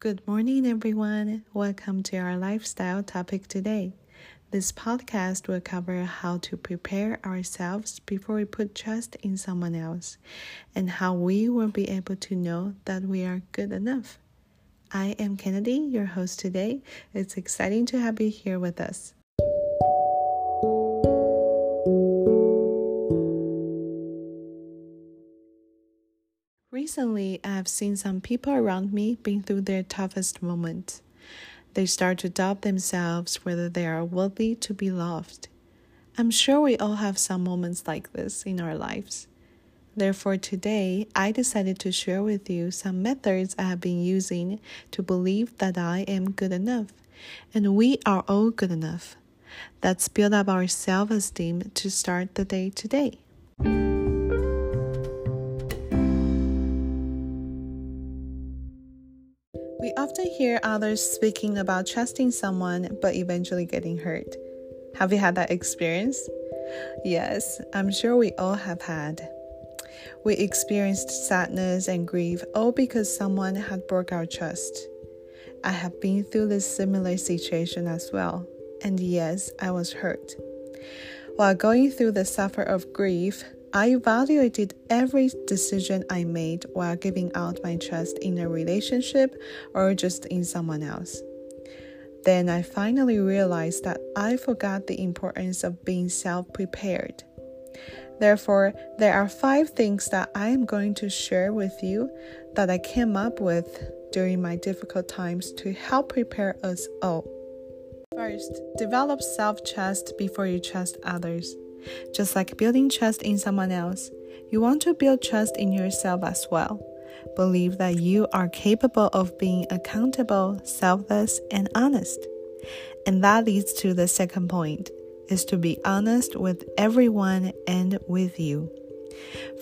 Good morning, everyone. Welcome to our lifestyle topic today. This podcast will cover how to prepare ourselves before we put trust in someone else and how we will be able to know that we are good enough. I am Kennedy, your host today. It's exciting to have you here with us. Recently, I have seen some people around me being through their toughest moments. They start to doubt themselves whether they are worthy to be loved. I'm sure we all have some moments like this in our lives. Therefore, today I decided to share with you some methods I have been using to believe that I am good enough, and we are all good enough. Let's build up our self esteem to start the day today. Often hear others speaking about trusting someone but eventually getting hurt. Have you had that experience? Yes, I'm sure we all have had. We experienced sadness and grief all because someone had broke our trust. I have been through this similar situation as well, and yes, I was hurt. While going through the suffer of grief, I evaluated every decision I made while giving out my trust in a relationship or just in someone else. Then I finally realized that I forgot the importance of being self prepared. Therefore, there are five things that I am going to share with you that I came up with during my difficult times to help prepare us all. First, develop self trust before you trust others. Just like building trust in someone else, you want to build trust in yourself as well. Believe that you are capable of being accountable, selfless, and honest. And that leads to the second point is to be honest with everyone and with you.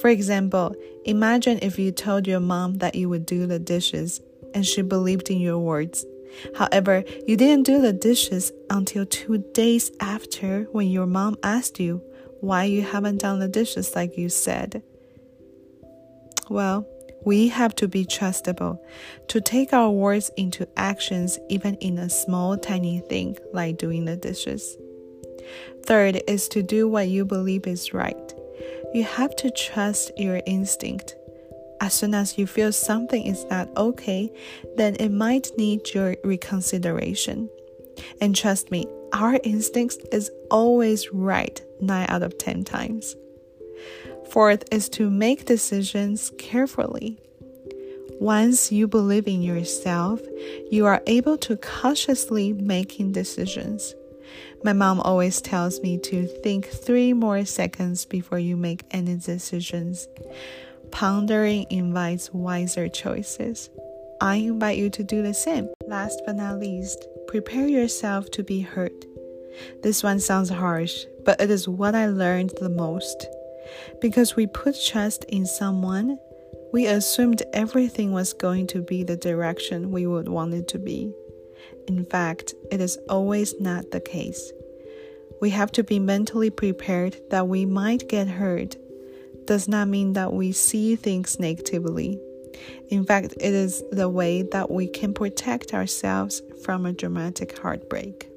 For example, imagine if you told your mom that you would do the dishes and she believed in your words. However, you didn't do the dishes until two days after when your mom asked you why you haven't done the dishes like you said. Well, we have to be trustable to take our words into actions, even in a small, tiny thing like doing the dishes. Third is to do what you believe is right. You have to trust your instinct. As soon as you feel something is not okay, then it might need your reconsideration. And trust me, our instinct is always right 9 out of 10 times. Fourth is to make decisions carefully. Once you believe in yourself, you are able to cautiously making decisions. My mom always tells me to think three more seconds before you make any decisions. Pondering invites wiser choices. I invite you to do the same. Last but not least, prepare yourself to be hurt. This one sounds harsh, but it is what I learned the most. Because we put trust in someone, we assumed everything was going to be the direction we would want it to be. In fact, it is always not the case. We have to be mentally prepared that we might get hurt. Does not mean that we see things negatively. In fact, it is the way that we can protect ourselves from a dramatic heartbreak.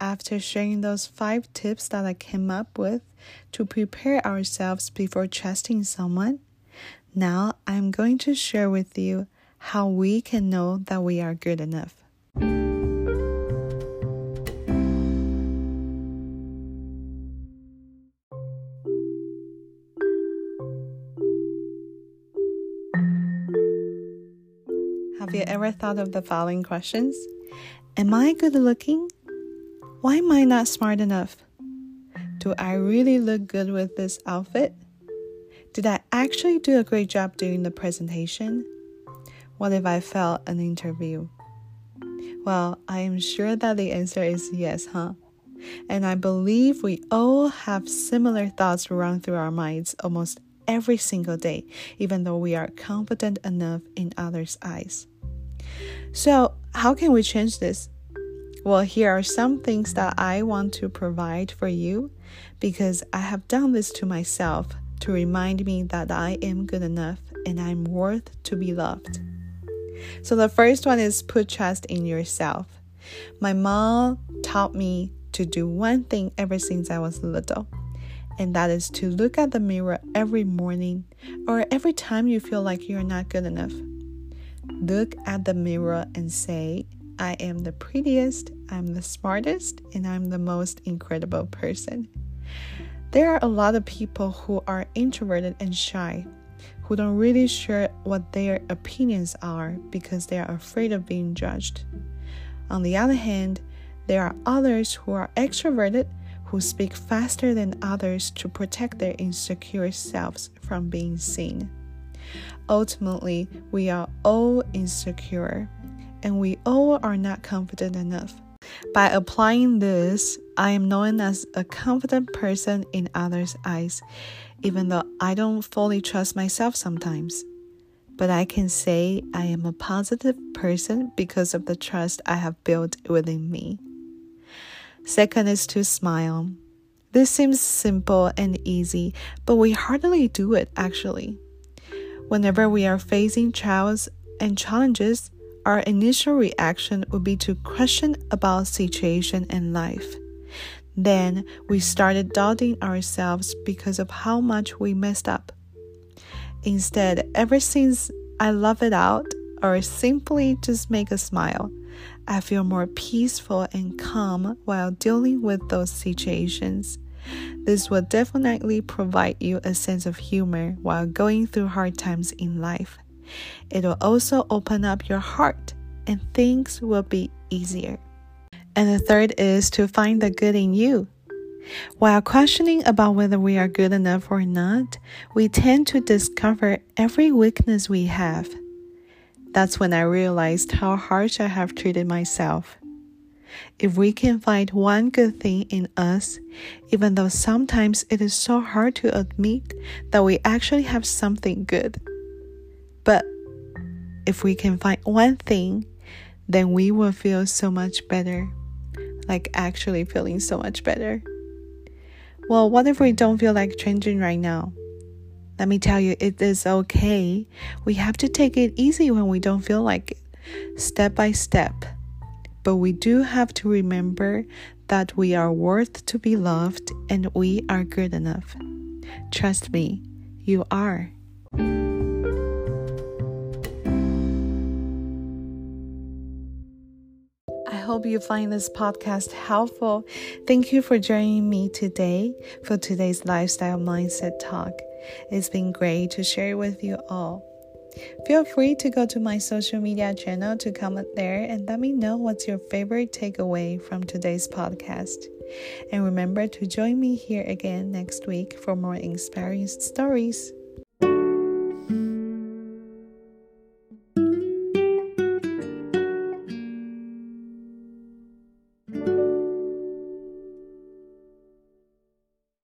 After sharing those five tips that I came up with to prepare ourselves before trusting someone, now I'm going to share with you how we can know that we are good enough. Have you ever thought of the following questions? Am I good looking? Why am I not smart enough? Do I really look good with this outfit? Did I actually do a great job during the presentation? What if I fail an interview? Well, I am sure that the answer is yes, huh? And I believe we all have similar thoughts run through our minds almost every single day, even though we are confident enough in others' eyes. So, how can we change this? Well, here are some things that I want to provide for you because I have done this to myself to remind me that I am good enough and I'm worth to be loved. So, the first one is put trust in yourself. My mom taught me to do one thing ever since I was little, and that is to look at the mirror every morning or every time you feel like you're not good enough. Look at the mirror and say, I am the prettiest, I'm the smartest, and I'm the most incredible person. There are a lot of people who are introverted and shy, who don't really share what their opinions are because they are afraid of being judged. On the other hand, there are others who are extroverted who speak faster than others to protect their insecure selves from being seen. Ultimately, we are all insecure and we all are not confident enough. By applying this, I am known as a confident person in others' eyes, even though I don't fully trust myself sometimes. But I can say I am a positive person because of the trust I have built within me. Second is to smile. This seems simple and easy, but we hardly do it actually. Whenever we are facing trials and challenges, our initial reaction would be to question about situation and life. Then we started doubting ourselves because of how much we messed up. Instead, ever since I love it out or simply just make a smile, I feel more peaceful and calm while dealing with those situations. This will definitely provide you a sense of humor while going through hard times in life. It will also open up your heart and things will be easier. And the third is to find the good in you. While questioning about whether we are good enough or not, we tend to discover every weakness we have. That's when I realized how harsh I have treated myself. If we can find one good thing in us, even though sometimes it is so hard to admit that we actually have something good, but if we can find one thing, then we will feel so much better. Like actually feeling so much better. Well, what if we don't feel like changing right now? Let me tell you, it is okay. We have to take it easy when we don't feel like it, step by step. But we do have to remember that we are worth to be loved and we are good enough. Trust me, you are. Hope you find this podcast helpful. Thank you for joining me today for today's lifestyle mindset talk. It's been great to share with you all. Feel free to go to my social media channel to comment there and let me know what's your favorite takeaway from today's podcast. And remember to join me here again next week for more inspiring stories.